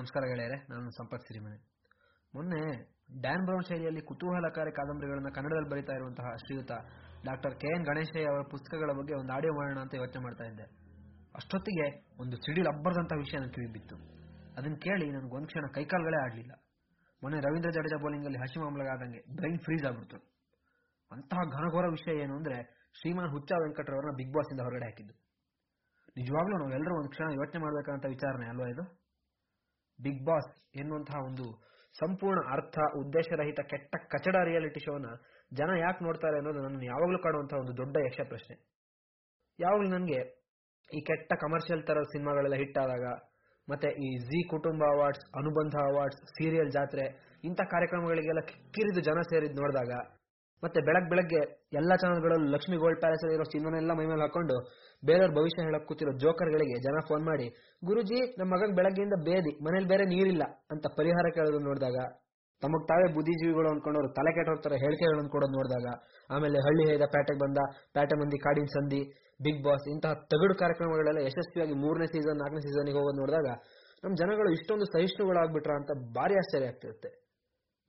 ನಮಸ್ಕಾರ ಗೆಳೆಯರೆ, ನಾನು ಸಂಪತ್ ಸಿರಿಮನೆ. ಮೊನ್ನೆ ಡ್ಯಾನ್ ಬ್ರೌನ್ ಶೈಲಿಯಲ್ಲಿ ಕುತೂಹಲಕಾರಿ ಕಾದಂಬರಿಗಳನ್ನು ಕನ್ನಡದಲ್ಲಿ ಬರೀತಾ ಇರುವಂತಹ ಶ್ರೀಯುತ ಡಾಕ್ಟರ್ ಕೆ ಎನ್ ಗಣೇಶಯ್ಯ ಅವರ ಪುಸ್ತಕಗಳ ಬಗ್ಗೆ ಒಂದು ಆಡಿಯೋ ಮಾಡೋಣ ಅಂತ ಯೋಚನೆ ಮಾಡ್ತಾ ಇದ್ದೆ. ಅಷ್ಟೊತ್ತಿಗೆ ಒಂದು ಸಿಡಿಲ್ ಅಬ್ಬರದಂತಹ ವಿಷಯ ನನ್ನ ಕಿವಿ ಬಿತ್ತು ಅದನ್ನ ಕೇಳಿ ನನಗೆ ಒಂದು ಕ್ಷಣ ಕೈಕಾಲ್ಗಳೇ ಆಡಲಿಲ್ಲ ಮೊನ್ನೆ ರವೀಂದ್ರ ಜಡೇಜಾ ಬೌಲಿಂಗಲ್ಲಿ ಹಸಿ ಮಾಮಲಾಗಾದಂಗೆ ಬ್ರೈನ್ ಫ್ರೀಸ್ ಆಗ್ಬಿಡ್ತು. ಅಂತಹ ಘನಘೋರ ವಿಷಯ ಏನು ಅಂದ್ರೆ ಶ್ರೀಮಾನ್ ಹುಚ್ಚ ವೆಂಕಟರವರನ್ನ ಬಿಗ್ ಬಾಸ್ ಇಂದ ಹೊರಗಡೆ ಹಾಕಿದ್ದು. ನಿಜವಾಗ್ಲೂ ನಾವೆಲ್ಲರೂ ಒಂದು ಕ್ಷಣ ಯೋಚನೆ ಮಾಡಬೇಕಂತ ವಿಚಾರಣೆ ಅಲ್ವಾ ಇದು? ಬಿಗ್ ಬಾಸ್ ಎನ್ನುವಂತಹ ಒಂದು ಸಂಪೂರ್ಣ ಅರ್ಥ, ಉದ್ದೇಶರಹಿತ ಕೆಟ್ಟ ಕಚಡ ರಿಯಾಲಿಟಿ ಶೋನ ಜನ ಯಾಕೆ ನೋಡ್ತಾರೆ ಅನ್ನೋದು ನನ್ನ ಯಾವಾಗಲೂ ಕಾಣುವಂತಹ ಒಂದು ದೊಡ್ಡ ಯಕ್ಷ ಪ್ರಶ್ನೆ ಯಾವಾಗಲೂ ನನಗೆ ಈ ಕೆಟ್ಟ ಕಮರ್ಷಿಯಲ್ ತರ ಸಿನಿಮಾಗಳೆಲ್ಲ ಹಿಟ್ ಆದಾಗ, ಮತ್ತೆ ಈ ಜಿ ಕುಟುಂಬ ಅವಾರ್ಡ್ಸ್ ಅನುಬಂಧ ಅವಾರ್ಡ್ಸ್ ಸೀರಿಯಲ್ ಜಾತ್ರೆ, ಇಂಥ ಕಾರ್ಯಕ್ರಮಗಳಿಗೆಲ್ಲ ಕಿಕ್ಕಿರಿದು ಜನ ಸೇರಿದ್ ನೋಡಿದಾಗ ಮತ್ತೆ ಬೆಳಗ್ ಬೆಳಗ್ಗೆ ಎಲ್ಲಾ ಚಾನಲ್ಗಳಲ್ಲೂ ಲಕ್ಷ್ಮಿ ಗೋಲ್ಡ್ ಪ್ಯಾಲೇಸ್ ಇರೋ ಸಿನಿಮಾನೆಲ್ಲ ಮೈ ಮೇಲೆ ಹಾಕೊಂಡು ಬೇರೆಯವ್ರ ಭವಿಷ್ಯ ಹೇಳಕ್ ಕೂತಿರೋ ಜೋಕರ್ಗಳಿಗೆ ಜನ ಫೋನ್ ಮಾಡಿ, ಗುರುಜಿ ನಮ್ಮ ಮಗಗ್ ಬೆಳಗ್ಗೆಯಿಂದ ಬೇದಿ, ಮನೇಲಿ ಬೇರೆ ನೀರಿಲ್ಲ ಅಂತ ಪರಿಹಾರ ಕೇಳೋದು ನೋಡಿದಾಗ, ತಮಗ್ ತಾವೇ ಬುದ್ಧಿಜೀವಿಗಳು ಅನ್ಕೊಂಡವ್ರು ತಲೆ ಕೆಟ್ಟೋಗ್ತಾರೆ ಹೇಳಿಕೆಗಳನ್ನು ಕೊಡೋದು ನೋಡಿದಾಗ, ಆಮೇಲೆ ಹಳ್ಳಿ ಹೇದ ಪ್ಯಾಟೆಗೆ ಬಂದ, ಪ್ಯಾಟೆ ಮಂದಿ ಕಾಡಿನ ಸಂಧಿ, ಬಿಗ್ ಬಾಸ್ ಇಂತಹ ತಗಡು ಕಾರ್ಯಕ್ರಮಗಳೆಲ್ಲ ಯಶಸ್ವಿಯಾಗಿ ಮೂರನೇ ಸೀಸನ್ ನಾಲ್ಕನೇ ಸೀಸನ್ಗೆ ಹೋಗೋದು ನೋಡಿದಾಗ ನಮ್ಮ ಜನಗಳು ಇಷ್ಟೊಂದು ಸಹಿಷ್ಣುಗಳಾಗ್ಬಿಟ್ರ ಅಂತ ಭಾರಿ ಆಶ್ಚರ್ಯ ಆಗ್ತಿರುತ್ತೆ.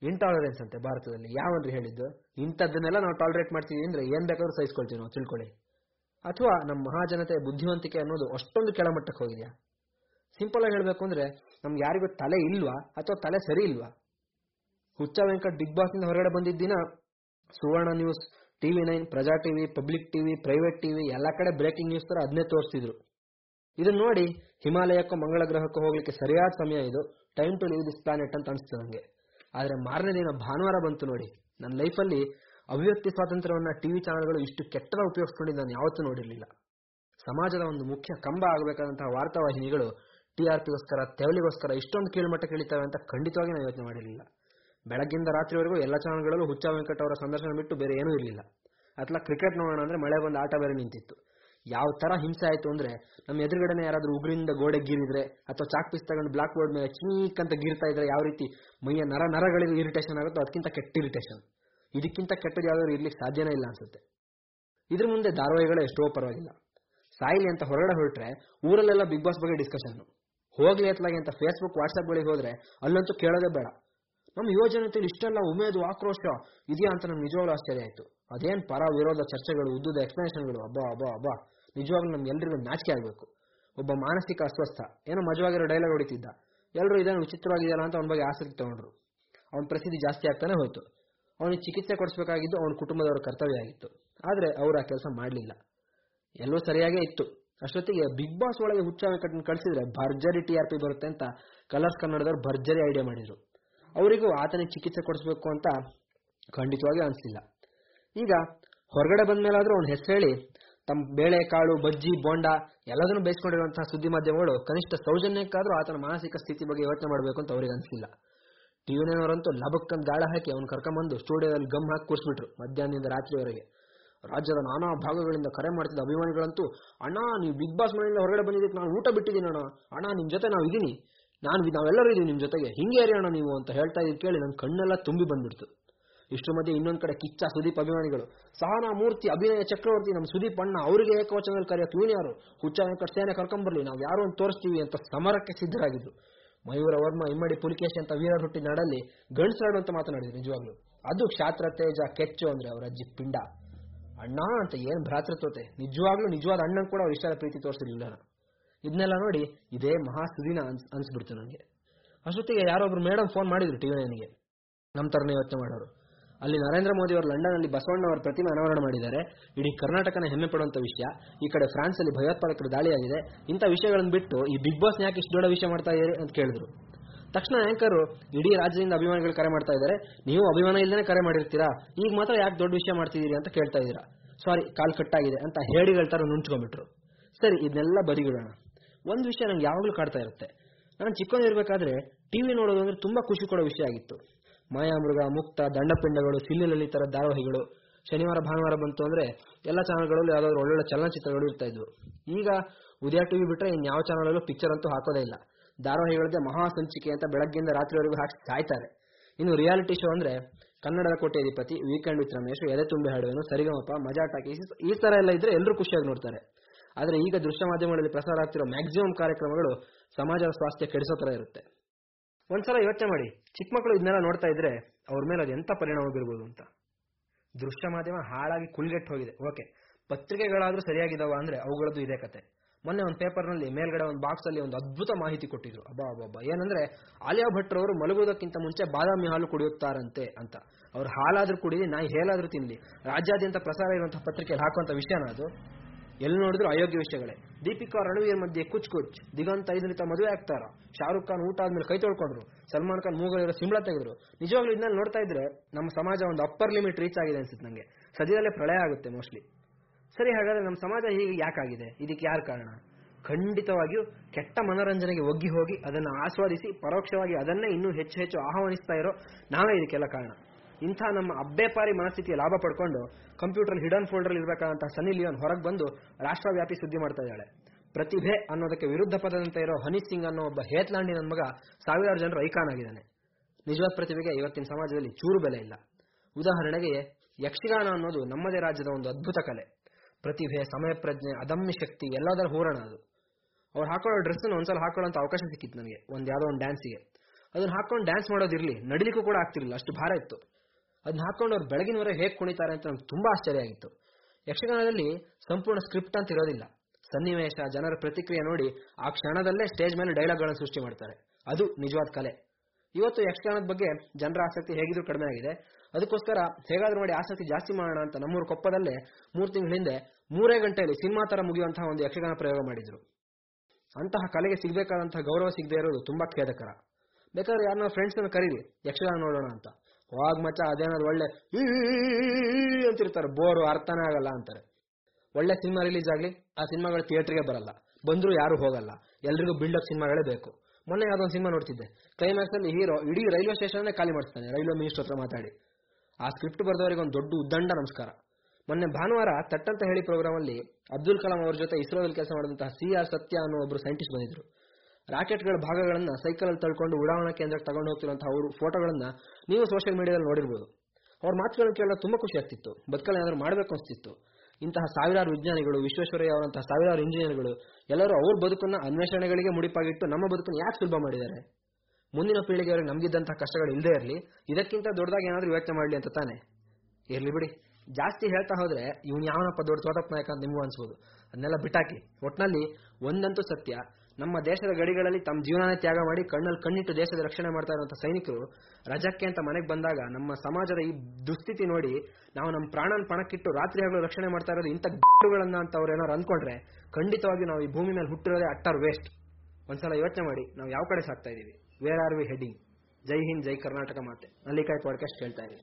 ಇಂಟಾಲರೆನ್ಸ್ ಅಂತೆ ಭಾರತದಲ್ಲಿ. ಯಾವನ್ರಿ ಹೇಳಿದ್ದು? ಇಂಥದ್ದನ್ನೆಲ್ಲ ನಾವು ಟಾಲರೇಟ್ ಮಾಡ್ತೀವಿ ಅಂದ್ರೆ ಏನ್ ಬೇಕಾದ್ರೂ ಸಹಿಸ್ಕೊಳ್ತೀವಿ ನಾವು, ತಿಳ್ಕೊಳ್ಳಿ. ಅಥವಾ ನಮ್ಮ ಮಹಾಜನತೆ ಬುದ್ಧಿವಂತಿಕೆ ಅನ್ನೋದು ಅಷ್ಟೊಂದು ಕೆಳಮಟ್ಟಕ್ಕೆ ಹೋಗಿದೆಯಾ? ಸಿಂಪಲ್ ಆಗಿ ಹೇಳಬೇಕು ಅಂದ್ರೆ ನಮ್ಗೆ ಯಾರಿಗೂ ತಲೆ ಇಲ್ವಾ ಅಥವಾ ತಲೆ ಸರಿ ಇಲ್ವಾ? ಹುಚ್ಚ ವೆಂಕಟ್ ಬಿಗ್ ಬಾಸ್ನಿಂದ ಹೊರಗಡೆ ಬಂದಿದ್ದ ದಿನ Suvarna news TV nine, Praja TV public TV private TV ಎಲ್ಲಾ ಕಡೆ ಬ್ರೇಕಿಂಗ್ ನ್ಯೂಸ್ ತರ ಅದನ್ನೇ ತೋರಿಸ್ತಿದ್ರು. ಇದನ್ನ ನೋಡಿ ಹಿಮಾಲಯಕ್ಕೂ ಮಂಗಳ ಗ್ರಹಕ್ಕೂ ಹೋಗ್ಲಿಕ್ಕೆ ಸರಿಯಾದ ಸಮಯ ಇದು. Time to leave this planet ಅಂತ ಅನಿಸ್ತು ನನಗೆ ಆದ್ರೆ ಮಾರನೇ ದಿನ ಭಾನುವಾರ ಬಂತು ನೋಡಿ. ನನ್ನ ಲೈಫಲ್ಲಿ ಅಭಿವ್ಯಕ್ತಿ ಸ್ವಾತಂತ್ರ್ಯವನ್ನ ಟಿವಿ ಚಾನೆಲ್ಗಳು ಇಷ್ಟು ಕೆಟ್ಟದ ಉಪಯೋಗಿಸ್ಕೊಂಡು ನಾನು ಯಾವತ್ತೂ ನೋಡಿರಲಿಲ್ಲ. ಸಮಾಜದ ಒಂದು ಮುಖ್ಯ ಕಂಬ ಆಗಬೇಕಾದಂತಹ ವಾರ್ತಾವಾಹಿನಿಗಳು ಟಿ ಆರ್ ಪಿಗೋಸ್ಕರ, ತೆವಲಿಗೋಸ್ಕರ ಇಷ್ಟೊಂದು ಕೀಳ್ಮಟ್ಟ ಕೇಳಿತವೆ ಅಂತ ಖಂಡಿತವಾಗಿ ನಾನು ಯೋಚನೆ ಮಾಡಿರಲಿಲ್ಲ. ಬೆಳಗ್ಗಿಂದ ರಾತ್ರಿವರೆಗೂ ಎಲ್ಲ ಚಾನೆಲ್ಗಳಲ್ಲೂ ಹುಚ್ಚ ವೆಂಕಟ ಅವರ ಸಂದರ್ಶನ ಬಿಟ್ಟು ಬೇರೆ ಏನೂ ಇರಲಿಲ್ಲ. ಅತ್ಲ ಕ್ರಿಕೆಟ್ ನೋಡೋಣ ಅಂದ್ರೆ ಮಳೆ ಬಂದು ಆಟ ಬೇರೆ ನಿಂತಿತ್ತು. ಯಾವ ತರ ಹಿಂಸೆ ಆಯ್ತು ಅಂದ್ರೆ ನಮ್ಮ ಎದುರುಗಡೆನೆ ಯಾರಾದ್ರೂ ಉಗ್ರಿಂದ ಗೋಡೆ ಗೀರಿದ್ರೆ ಅಥವಾ ಚಾಕ್ ಪೀಸ್ ತಗೊಂಡು ಬ್ಲಾಕ್ ಬೋರ್ಡ್ ಮೇಲೆ ಚೀಕ್ ಅಂತ ಗೀರ್ತಾ ಇದ್ರೆ ಯಾವ ರೀತಿ ಮೈಯ ನರ ನರಗಳಿಗೆ ಇರಿಟೇಷನ್ ಆಗುತ್ತೋ ಅದಕ್ಕಿಂತ ಕೆಟ್ಟ ಇರಿಟೇಷನ್ ಇದಕ್ಕಿಂತ ಕೆಟ್ಟದ್ದು ಯಾವ್ದಾದ್ರು ಇರ್ಲಿಕ್ಕೆ ಸಾಧ್ಯನೇ ಇಲ್ಲ ಅನ್ಸುತ್ತೆ. ಇದ್ರ ಮುಂದೆ ಧಾರಾವಾಹಿಗಳು ಎಷ್ಟೋ ಪರವಾಗಿಲ್ಲ. ಸಾಯಿಲಿ ಅಂತ ಹೊರಗಡೆ ಹೊರಟ್ರೆ ಊರಲ್ಲೆಲ್ಲ ಬಿಗ್ ಬಾಸ್ ಬಗ್ಗೆ ಡಿಸ್ಕಷನ್ ಹೋಗ್ಲಿ ಎತ್ಲಾಗಿ ಅಂತ ಫೇಸ್ಬುಕ್ ವಾಟ್ಸ್ಆಪ್ ಗಳಿಗೆ ಹೋದ್ರೆ ಅಲ್ಲಂತೂ ಕೇಳೋದೇ ಬೇಡ. ನಮ್ಮ ಯುವಜನತೆಯಲ್ಲಿ ಇಷ್ಟೆಲ್ಲ ಉಮೇದು, ಆಕ್ರೋಶ ಇದೆಯಾ ಅಂತ ನಮ್ಗೆ ನಿಜವಾಗ್ಲೂ ಆಶ್ಚರ್ಯ ಆಯ್ತು. ಅದೇನ್ ಪರ ವಿರೋಧ ಚರ್ಚೆಗಳು ಉದ್ದದ ಎಕ್ಸ್ಪ್ಲನೇಷನ್ಗಳು ಅಬ್ಬಾ ಅಬ್ಬಾ ಅಬ್ಬಾ. ನಿಜವಾಗ್ಲೂ ನಮ್ಗೆ ಎಲ್ರಿಗೂ ನಾಚಿಕೆ ಆಗಬೇಕು. ಒಬ್ಬ ಮಾನಸಿಕ ಅಸ್ವಸ್ಥ. ಏನೋ ಮಜವಾಗಿರೋ ಡೈಲಾಗ್ ಹೊಡಿತಿದ್ದ. ಎಲ್ಲರೂ ಇದನ್ನು ವಿಚಿತ್ರವಾಗಿದೆಯಲ್ಲ ಅಂತ ಅವನ ಬಗ್ಗೆ ಆಸಕ್ತಿ ತಗೊಂಡ್ರು. ಅವನ ಪ್ರಸಿದ್ಧಿ ಜಾಸ್ತಿ ಆಗ್ತಾನೆ ಹೋಯ್ತು. ಅವನಿಗೆ ಚಿಕಿತ್ಸೆ ಕೊಡಿಸಬೇಕಾಗಿದ್ದು ಅವನ ಕುಟುಂಬದವರ ಕರ್ತವ್ಯ ಆಗಿತ್ತು. ಆದರೆ ಅವರು ಆ ಕೆಲಸ ಮಾಡಲಿಲ್ಲ. ಎಲ್ಲವೂ ಸರಿಯಾಗೇ ಇತ್ತು. ಅಷ್ಟೊತ್ತಿಗೆ ಬಿಗ್ ಬಾಸ್ ಒಳಗೆ ಹುಚ್ಚ ವೆಂಕಟನ್ ಕಳಿಸಿದ್ರೆ ಭರ್ಜರಿ ಟಿ ಆರ್ ಪಿ ಬರುತ್ತೆ ಅಂತ ಕಲರ್ಸ್ ಕನ್ನಡದವ್ರು ಭರ್ಜರಿ ಐಡಿಯಾ ಮಾಡಿದ್ರು. ಅವರಿಗೂ ಆತನಿಗೆ ಚಿಕಿತ್ಸೆ ಕೊಡಿಸ್ಬೇಕು ಅಂತ ಖಂಡಿತವಾಗಿ ಅನಿಸ್ಲಿಲ್ಲ. ಈಗ ಹೊರಗಡೆ ಬಂದ ಮೇಲಾದ್ರೂ ಅವ್ನ ಹೆಸರು ಹೇಳಿ ತಮ್ಮ ಬೇಳೆಕಾಳು ಬಜ್ಜಿ, ಬೋಂಡ ಎಲ್ಲದನ್ನು ಬೇಯಿಸಿಕೊಂಡಿರುವಂತಹ ಸುದ್ದಿ ಮಾಧ್ಯಮಗಳು ಕನಿಷ್ಠ ಸೌಜನ್ಯಕ್ಕಾದ್ರೂ ಆತನ ಮಾನಸಿಕ ಸ್ಥಿತಿ ಬಗ್ಗೆ ಯೋಚನೆ ಮಾಡಬೇಕು ಅಂತ ಅವ್ರಿಗೆ ಅನಿಸಿಲ್ಲ. ಟಿವಿನವರಂತೂ ಲಭಕ್ಕಂತ ಗಾಳ ಹಾಕಿ ಅವ್ನು ಕರ್ಕೊಂಬಂದು ಸ್ಟುಡಿಯೋದಲ್ಲಿ ಗಮ್ ಹಾಕಿ ಕೂರಿಸ್ಬಿಟ್ರು ಮಧ್ಯಾಹ್ನದಿಂದ ರಾತ್ರಿವರೆಗೆ. ರಾಜ್ಯದ ನಾನಾ ಭಾಗಗಳಿಂದ ಕರೆ ಮಾಡ್ತಿದ್ದ ಅಭಿಮಾನಿಗಳಂತೂ, ಅಣ್ಣ, ನೀವು ಬಿಗ್ ಬಾಸ್ ಮನೆಯಿಂದ ಹೊರಗಡೆ ಬಂದಿದ್ದಕ್ಕೆ ನಾನು ಊಟ ಬಿಟ್ಟಿದ್ದೀನಿ ಅಣ್ಣ. ಅಣ್ಣ, ನಿಮ್ ಜೊತೆ ನಾವು ಇದೀನಿ. ನಾನು ನಾವೆಲ್ಲರೂ ಇದೀವಿ ನಿಮ್ ಜೊತೆಗೆ. ಹಿಂಗೆ ಏರಿ ಅಣ್ಣ ನೀವು ಅಂತ ಹೇಳ್ತಾ ಇದ್ ಕೇಳಿ ನನ್ನ ಕಣ್ಣೆಲ್ಲ ತುಂಬಿ ಬಂದ್ಬಿಡ್ತು. ಇಷ್ಟರ ಮಧ್ಯೆ ಇನ್ನೊಂದ್ ಕಡೆ ಕಿಚ್ಚ ಸುದೀಪ್ ಅಭಿಮಾನಿಗಳು. ಸಹನಾ ಮೂರ್ತಿ, ಅಭಿನಯ ಚಕ್ರವರ್ತಿ ನಮ್ಮ ಸುದೀಪ್ ಅಣ್ಣ, ಅವರಿಗೆ ಏಕವಚನದಲ್ಲಿ ಕರೆಯೋಕೆ ಇವನು ಯಾರು? ಹುಚ್ಚ ವೆಂಕಟ ಸೇನೆ ಕರ್ಕೊಂಬರ್ಲಿ ನಾವು ಯಾರು ಅಂತ ತೋರಿಸ್ತೀವಿ ಅಂತ ಸಮರಕ್ಕೆ ಸಿದ್ಧರಾಗಿದ್ರು ಮಯೂರ ವರ್ಮ, ಇಮ್ಮಡಿ ಪುಲಿಕೇಶಿ ಅಂತ ವೀರ ಹುಟ್ಟಿ ನಾಡಲ್ಲಿ ಗಂಡ್ಸಾಡು ಅಂತ ಮಾತನಾಡಿದ್ರು, ನಿಜವಾಗ್ಲು. ಅದು ಕ್ಷಾತ್ರ ತೇಜ ಕೆಚ್ಚು ಅಂದ್ರೆ ಅವರ ಅಜ್ಜಿ ಪಿಂಡ. ಅಣ್ಣ ಅಂತ ಏನ್ ಭ್ರಾತೃತ್ವತೆ? ನಿಜವಾಗ್ಲೂ ನಿಜವಾದ ಅಣ್ಣನ್ ಕೂಡ ಅವ್ರು ಇಷ್ಟ ಪ್ರೀತಿ ತೋರಿಸಿರ್ಲಿಲ್ಲ. ಇದನ್ನೆಲ್ಲ ನೋಡಿ ಇದೇ ಮಹಾ ಸುದಿನ ಅನ್ಸ್, ಅನ್ಸ್ಬಿಡ್ತು ನನಗೆ ಅಷ್ಟೊತ್ತಿಗೆ ಯಾರೊಬ್ರು ಮೇಡಮ್ ಫೋನ್ ಮಾಡಿದ್ರು ಟಿವಿ ನನಗೆ. ನಮ್ಮ ತರನೇ ಯೋಚನೆ ಮಾಡೋರು. ಅಲ್ಲಿ ನರೇಂದ್ರ ಮೋದಿ ಅವರು ಲಂಡನ್ ಅಲ್ಲಿ ಬಸವಣ್ಣ ಅವರ ಪ್ರತಿಮೆ ಅನಾವರಣ ಮಾಡಿದ್ದಾರೆ. ಇಡೀ ಕರ್ನಾಟಕನ ಹೆಮ್ಮೆ ಪಡುವಂತ ವಿಷಯ. ಈ ಕಡೆ ಫ್ರಾನ್ಸ್ ಅಲ್ಲಿ ಭಯೋತ್ಪಾದಕರು ದಾಳಿಯಾಗಿದೆ. ಇಂಥ ವಿಷಯಗಳನ್ನು ಬಿಟ್ಟು ಈ ಬಿಗ್ ಬಾಸ್ ಯಾಕೆ ಇಷ್ಟು ದೊಡ್ಡ ವಿಷಯ ಮಾಡ್ತಾ ಇದ್ದಾರೆ ಅಂತ ಕೇಳಿದ್ರು. ತಕ್ಷಣ ಆಂಕರ್ ಇಡೀ ರಾಜ್ಯದಿಂದ ಅಭಿಮಾನಿಗಳು ಕರೆ ಮಾಡ್ತಾ ಇದ್ದಾರೆ. ನೀವು ಅಭಿಮಾನ ಇಲ್ಲದೆ ಕರೆ ಮಾಡಿರ್ತೀರಾ? ಈಗ ಮಾತ್ರ ಯಾಕೆ ದೊಡ್ಡ ವಿಷಯ ಮಾಡ್ತಿದ್ದೀರಿ ಅಂತ ಕೇಳ್ತಾ ಇದ್ದೀರಾ? ಸಾರಿ, ಕಾಲ್ ಕಟ್ಟಾಗಿದೆ ಅಂತ ಹೇಳಿ ತರ ನುಂಚ್ಕೊಂಡ್ಬಿಟ್ರು. ಸರಿ, ಇದನ್ನೆಲ್ಲ ಬದಿಗಿಡೋಣ. ಒಂದು ವಿಷಯ ನಂಗೆ ಯಾವಾಗಲೂ ಕಾಡ್ತಾ ಇರುತ್ತೆ. ನಾನು ಚಿಕ್ಕವನಿರ್ಬೇಕಾದ್ರೆ ಟಿವಿ ನೋಡೋದು ಅಂದ್ರೆ ತುಂಬಾ ಖುಷಿ ಕೊಡೋ ವಿಷಯ ಆಗಿತ್ತು. ಮಾಯಾಮೃಗ, ಮುಕ್ತ, ದಂಡಪಿಂಡಗಳು ಸಿಲ್ಲಿನಲ್ಲಿ ತರ ಧಾರಾವಾಹಿಗಳು ಶನಿವಾರ, ಭಾನುವಾರ ಬಂತು ಅಂದ್ರೆ ಎಲ್ಲ ಚಾನಲ್ಗಳಲ್ಲೂ ಯಾವ್ದಾದ್ರು ಒಳ್ಳೊಳ್ಳೆ ಚಲನಚಿತ್ರಗಳು ಇರ್ತಾ ಇದ್ವು. ಈಗ ಉದಯ ಟಿವಿ ಬಿಟ್ರೆ ಇನ್ಯಾವ ಚಾನಲಲ್ಲೂ ಪಿಕ್ಚರ್ ಅಂತೂ ಹಾಕೋದೇ ಇಲ್ಲ. ಧಾರಾವಾಹಿಗಳದ್ದೇ ಮಹಾ ಸಂಚಿಕೆ ಅಂತ ಬೆಳಗ್ಗೆಯಿಂದ ರಾತ್ರಿವರೆಗೂ ಹಾಕಿ ಕಾಯ್ತಾರೆ. ಇನ್ನು ರಿಯಾಲಿಟಿ ಶೋ ಅಂದ್ರೆ ಕನ್ನಡದ ಕೋಟೆಧಿಪತಿ ವೀಕೆಂಡ್ ವಿತ್ ರಮೇಶ್, ಎದೆ ತುಂಬಿ ಹಾಡುವೆನು, ಸರಿಗಮಪ, ಮಜಾ ಟಾಕಿ ಈ ತರ ಎಲ್ಲ ಇದ್ರೆ ಎಲ್ಲರೂ ಖುಷಿಯಾಗಿ ನೋಡ್ತಾರೆ. ಆದ್ರೆ ಈಗ ದೃಶ್ಯ ಮಾಧ್ಯಮಗಳಲ್ಲಿ ಪ್ರಸಾರ ಆಗ್ತಿರೋ ಮ್ಯಾಕ್ಸಿಮಮ್ ಕಾರ್ಯಕ್ರಮಗಳು ಸಮಾಜದ ಸ್ವಾಸ್ಥ್ಯ ಕೆಡಿಸೋ ತರ ಇರುತ್ತೆ. ಒಂದ್ಸಲ ಯೋಚನೆ ಮಾಡಿ. ಚಿಕ್ಕ ಮಕ್ಕಳು ಇದನ್ನೆಲ್ಲ ನೋಡ್ತಾ ಇದ್ರೆ ಅವ್ರ ಮೇಲೆ ಅದು ಎಂತ ಪರಿಣಾಮ ಬೀರ್ಬೋದು ಅಂತ. ದೃಶ್ಯ ಮಾಧ್ಯಮ ಹಾಳಾಗಿ ಕುಲ್ಗೆಟ್ಟು ಹೋಗಿದೆ. ಓಕೆ. ಪತ್ರಿಕೆಗಳಾದ್ರೂ ಸರಿಯಾಗಿದಾವ ಅಂದ್ರೆ ಅವುಗಳದ್ದು ಇದೇ ಕತೆ. ಮೊನ್ನೆ ಒಂದು ಪೇಪರ್ನಲ್ಲಿ ಮೇಲ್ಗಡೆ ಒಂದು ಬಾಕ್ಸ್ ಅಲ್ಲಿ ಒಂದು ಅದ್ಭುತ ಮಾಹಿತಿ ಕೊಟ್ಟಿದ್ರು. ಅಬ್ಬಾ ಅಬ್ಬಾ ಏನಂದ್ರೆ, ಆಲಿಯಾ ಭಟ್ರವರು ಮಲಗುವುದಕ್ಕಿಂತ ಮುಂಚೆ ಬಾದಾಮಿ ಹಾಲು ಕುಡಿಯುತ್ತಾರಂತೆ ಅಂತ. ಅವ್ರು ಹಾಲಾದ್ರೂ ಕುಡಿಲಿ ನಾಯಿ ಹೇಲಾದ್ರೂ ತಿನ್ಲಿ. ರಾಜ್ಯಾದ್ಯಂತ ಪ್ರಸಾರ ಇರುವಂತಹ ಪತ್ರಿಕೆಯಲ್ಲಿ ಹಾಕುವಂತ ವಿಷಯನ ಅದು. ಎಲ್ಲಿ ನೋಡಿದ್ರು ಅಯೋಗ್ಯ ವಿಷಯಗಳೇ. ದೀಪಿಕಾ ರಣವೀರ್ ಮಧ್ಯೆ ಕುಚ್ ಕುಚ್. ದಿಗಂತ ಐದನಿತ ಮದುವೆ ಆಗ್ತಾರ? ಶಾರುಖ್ ಖಾನ್ ಊಟ ಆದ್ಮೇಲೆ ಕೈ ತೊಳ್ಕೊಂಡ್ರು. ಸಲ್ಮಾನ್ ಖಾನ್ ಮೂಗಲಿರೋ ಸಿಂಬಳ ತೆಗೆದ್ರು. ನಿಜವಾಗ್ಲೂ ಇದನ್ನ ನೋಡ್ತಾ ಇದ್ರೆ ನಮ್ಮ ಸಮಾಜ ಒಂದು ಅಪ್ಪರ್ ಲಿಮಿಟ್ ರೀಚ್ ಆಗಿದೆ ಅನ್ಸುತ್ತೆ ನಂಗೆ. ಸದ್ಯದಲ್ಲೇ ಪ್ರಳಯ ಆಗುತ್ತೆ ಮೋಸ್ಟ್ಲಿ ಸರಿ, ಹಾಗಾದ್ರೆ ನಮ್ಮ ಸಮಾಜ ಹೀಗೆ ಯಾಕಾಗಿದೆ ಇದಕ್ಕೆ ಯಾರು ಕಾರಣ? ಖಂಡಿತವಾಗಿಯೂ ಕೆಟ್ಟ ಮನೋರಂಜನೆಗೆ ಒಗ್ಗಿ ಹೋಗಿ ಅದನ್ನು ಆಸ್ವಾದಿಸಿ, ಪರೋಕ್ಷವಾಗಿ ಅದನ್ನೇ ಇನ್ನೂ ಹೆಚ್ಚು ಹೆಚ್ಚು ಆಹ್ವಾನಿಸ್ತಾ ಇರೋ ನಾವೇ ಇದಕ್ಕೆಲ್ಲ ಕಾರಣ. ಇಂಥ ನಮ್ಮ ಅಬ್ಬೆಪಾರಿ ಮನಸ್ಥಿತಿಯ ಲಾಭ ಪಡ್ಕೊಂಡು ಕಂಪ್ಯೂಟರ್ ಹಿಡನ್ ಫೋಲ್ಡರ್ ಇರಬೇಕಾದಂತಹ ಸನಿ ಲಿಯೋನ್ ಹೊರಗೆ ಬಂದು ರಾಷ್ಟ್ರವ್ಯಾಪಿ ಸುದ್ದಿ ಮಾಡ್ತಾ ಇದ್ದಾಳೆ. ಪ್ರತಿಭೆ ಅನ್ನೋದಕ್ಕೆ ವಿರುದ್ಧ ಪದದಂತೆ ಇರೋ ಹನಿ ಸಿಂಗ್ ಅನ್ನೋ ಒಬ್ಬ ಹೇತ್ಲಾಂಡಿ ನನ್ನ ಮಗ ಸಾವಿರಾರು ಜನರು ಐಕಾನ್ ಆಗಿದ್ದಾನೆ. ನಿಜವಾದ ಪ್ರತಿಭೆಗೆ ಇವತ್ತಿನ ಸಮಾಜದಲ್ಲಿ ಚೂರು ಬೆಲೆ ಇಲ್ಲ. ಉದಾಹರಣೆಗೆ ಯಕ್ಷಗಾನ ಅನ್ನೋದು ನಮ್ಮದೇ ರಾಜ್ಯದ ಒಂದು ಅದ್ಭುತ ಕಲೆ. ಪ್ರತಿಭೆ ಸಮಯ ಪ್ರಜ್ಞೆ ಅದಮ್ಯ ಶಕ್ತಿ ಎಲ್ಲದರ ಹೂರಣ ಅದು. ಅವ್ರು ಹಾಕೊಳ್ಳೋ ಡ್ರೆಸ್ ಒಂದ್ಸಲ ಹಾಕೊಳ್ಳೋಂತ ಅವಕಾಶ ಸಿಕ್ಕಿತ್ತು ನನಗೆ, ಒಂದ್ ಯಾವ್ದೋ ಒಂದು ಡ್ಯಾನ್ಸಿಗೆ ಅದನ್ನ ಹಾಕೊಂಡು ಡ್ಯಾನ್ಸ್ ಮಾಡೋದಿರಲಿ, ನಡಿಲಿಕ್ಕೂ ಕೂಡ ಆಗ್ತಿರ್ಲಿಲ್ಲ, ಅಷ್ಟು ಭಾರ ಇತ್ತು. ಅದನ್ನ ಹಾಕೊಂಡು ಅವ್ರು ಬೆಳಗಿನವರೆಗೆ ಹೇಗೆ ಕುಣಿತಾರೆ ಅಂತ ನಂಗೆ ತುಂಬಾ ಆಶ್ಚರ್ಯ ಆಗಿತ್ತು. ಯಕ್ಷಗಾನದಲ್ಲಿ ಸಂಪೂರ್ಣ ಸ್ಕ್ರಿಪ್ಟ್ ಅಂತ ಇರೋದಿಲ್ಲ. ಸನ್ನಿವೇಶ, ಜನರ ಪ್ರತಿಕ್ರಿಯೆ ನೋಡಿ ಆ ಕ್ಷಣದಲ್ಲೇ ಸ್ಟೇಜ್ ಮೇಲೆ ಡೈಲಾಗ್ಗಳನ್ನು ಸೃಷ್ಟಿ ಮಾಡ್ತಾರೆ. ಅದು ನಿಜವಾದ ಕಲೆ. ಇವತ್ತು ಯಕ್ಷಗಾನದ ಬಗ್ಗೆ ಜನರ ಆಸಕ್ತಿ ಹೇಗಿದ್ರು ಕಡಿಮೆ ಆಗಿದೆ. ಅದಕ್ಕೋಸ್ಕರ ಹೇಗಾದ್ರೂ ಮಾಡಿ ಆಸಕ್ತಿ ಜಾಸ್ತಿ ಮಾಡೋಣ ಅಂತ ನಮ್ಮೂರು ಕೊಪ್ಪದಲ್ಲೇ ಮೂರು ತಿಂಗಳ ಹಿಂದೆ ಮೂರೇ ಗಂಟೆಯಲ್ಲಿ ಸಿನಿಮಾ ತರ ಮುಗಿಯುವಂತಹ ಒಂದು ಯಕ್ಷಗಾನ ಪ್ರಯೋಗ ಮಾಡಿದ್ರು. ಅಂತಹ ಕಲೆಗೆ ಸಿಗಬೇಕಾದಂತಹ ಗೌರವ ಸಿಗದೆ ಇರೋದು ತುಂಬಾ ಖೇದಕರ. ಬೇಕಾದ್ರೆ ಯಾರನ್ನ ಫ್ರೆಂಡ್ಸ್ ಕರೀರಿ, ಯಕ್ಷಗಾನ ನೋಡೋಣ ಅಂತ. ಹೋಗ್ ಮಚ್ಚ ಅದೇನಾದ್ರು ಒಳ್ಳೆ ಅಂತಿರ್ತಾರೆ, ಬೋರು ಅರ್ಥನೇ ಆಗಲ್ಲ ಅಂತಾರೆ. ಒಳ್ಳೆ ಸಿನಿಮಾ ರಿಲೀಸ್ ಆಗ್ಲಿ, ಆ ಸಿನಿಮಾಗಳು ಥಿಯೇಟರ್ಗೆ ಬರಲ್ಲ. ಬಂದ್ರು ಯಾರು ಹೋಗಲ್ಲ. ಎಲ್ರಿಗೂ ಬಿಲ್ಡಪ್ ಸಿನಿಮಾಗಳೇ ಬೇಕು. ಮೊನ್ನೆ ಯಾವ್ದೊಂದು ಸಿನಿಮಾ ನೋಡ್ತಿದ್ದೆ. ಕ್ಲೈಮ್ಯಾಕ್ಸ್ ಅಲ್ಲಿ ಹೀರೋ ಇಡೀ ರೈಲ್ವೆ ಸ್ಟೇಷನ್ ಖಾಲಿ ಮಾಡ್ತಾನೆ ರೈಲ್ವೆ ಮಿನಿಸ್ಟರ್ ಹತ್ರ ಮಾತಾಡಿ. ಆ ಸ್ಕ್ರಿಪ್ಟ್ ಬರೆದವರಿಗೆ ಒಂದು ದೊಡ್ಡ ಉದ್ದಂಡ ನಮಸ್ಕಾರ. ಮೊನ್ನೆ ಭಾನುವಾರ ತಟ್ಟಂತ ಹೇಳಿ ಪ್ರೋಗ್ರಾಮ್ ಅಲ್ಲಿ ಅಬ್ದುಲ್ ಕಲಾಂ ಅವರ ಜೊತೆ ಇಸ್ರೋದಲ್ಲಿ ಕೆಲಸ ಮಾಡಿದಂತಹ ಸಿ ಆರ್ ಸತ್ಯ ಅನ್ನೋ ಒಬ್ರು ಸೈಂಟಿಸ್ಟ್ ಬಂದಿದ್ರು. ರಾಕೆಟ್ಗಳ ಭಾಗಗಳನ್ನ ಸೈಕಲ್ ಅಲ್ಲಿ ತಳ್ಕೊಂಡು ಉಡಾವಣಾ ಕೇಂದ್ರಕ್ಕೆ ತಗೊಂಡು ಹೋಗ್ತಿರುವಂತಹ ಅವರು ಫೋಟೋಗಳನ್ನ ನೀವು ಸೋಷಿಯಲ್ ಮೀಡಿಯಾದಲ್ಲಿ ನೋಡಿರ್ಬೋದು. ಅವ್ರ ಮಾತುಗಳನ್ನು ಕೇಳಲು ತುಂಬಾ ಖುಷಿ ಆಗ್ತಿತ್ತು. ಬದುಕಲ್ಲಿ ಏನಾದ್ರು ಮಾಡಬೇಕು ಅನಿಸ್ತಿತ್ತು. ಇಂತಹ ಸಾವಿರಾರು ವಿಜ್ಞಾನಿಗಳು, ವಿಶ್ವೇಶ್ವರಯ್ಯ ಅವರಂತಹ ಸಾವಿರಾರು ಇಂಜಿನಿಯರ್ಗಳು ಎಲ್ಲರೂ ಅವ್ರ ಬದುಕನ್ನ ಅನ್ವೇಷಣೆಗಳಿಗೆ ಮುಡಿಪಾಗಿಟ್ಟು ನಮ್ಮ ಬದುಕನ್ನು ಯಾಕೆ ಸುಲಭ ಮಾಡಿದ್ದಾರೆ? ಮುಂದಿನ ಪೀಳಿಗೆಯವರಿಗೆ ನಮಗಿದ್ದಂತಹ ಕಷ್ಟಗಳು ಇಲ್ಲದೆ ಇರಲಿ, ಇದಕ್ಕಿಂತ ದೊಡ್ಡದಾಗಿ ಏನಾದ್ರೂ ಯೋಚನೆ ಮಾಡಲಿ ಅಂತ ತಾನೆ? ಇರ್ಲಿ ಬಿಡಿ. ಜಾಸ್ತಿ ಹೇಳ್ತಾ ಹೋದ್ರೆ ಇವ್ನು ಯಾವನಪ್ಪ ದೊಡ್ಡ ತೋಟಪ್ಪ ನಾಯಕ ಅಂತ ನಿಮಗೂ ಅನ್ಸ್ಬೋದು. ಅದನ್ನೆಲ್ಲ ಬಿಟ್ಟಾಕಿ. ಒಟ್ನಲ್ಲಿ ಒಂದಂತೂ ಸತ್ಯ ನಮ್ಮ ದೇಶದ ಗಡಿಗಳಲ್ಲಿ ತಮ್ಮ ಜೀವನನೇ ತ್ಯಾಗ ಮಾಡಿ ಕಣ್ಣಲ್ಲಿ ಕಣ್ಣಿಟ್ಟು ದೇಶದ ರಕ್ಷಣೆ ಮಾಡ್ತಾ ಇರುವಂತಹ ಸೈನಿಕರು ರಜಕ್ಕೆ ಅಂತ ಮನೆಗೆ ಬಂದಾಗ ನಮ್ಮ ಸಮಾಜದ ಈ ದುಸ್ಥಿತಿ ನೋಡಿ ನಾವು ನಮ್ಮ ಪ್ರಾಣನ ಪಣಕ್ಕಿಟ್ಟು ರಾತ್ರಿ ಹಗಲು ರಕ್ಷಣೆ ಮಾಡ್ತಾ ಇರೋದು ಇಂಥ ಗಳನ್ನ ಅಂತ ಅವ್ರು ಏನಾದ್ರು ಅನ್ಕೊಂಡ್ರೆ ಖಂಡಿತವಾಗಿ ನಾವು ಈ ಭೂಮಿ ಮೇಲೆ ಹುಟ್ಟಿರೋದೇ ಅಟ್ಟರ್ ವೇಸ್ಟ್. ಒಂದ್ಸಲ ಯೋಚನೆ ಮಾಡಿ, ನಾವು ಯಾವ ಕಡೆ ಸಾಕ್ತಾ ಇದೀವಿ? Where are we heading Jai Hind, Jai Karnataka ಮಾತೆ. ಮಲ್ಲಿಕಾಯ್ ಪಾಡ್ಕಾಸ್ಟ್ ಕೇಳ್ತಾ ಇದೀವಿ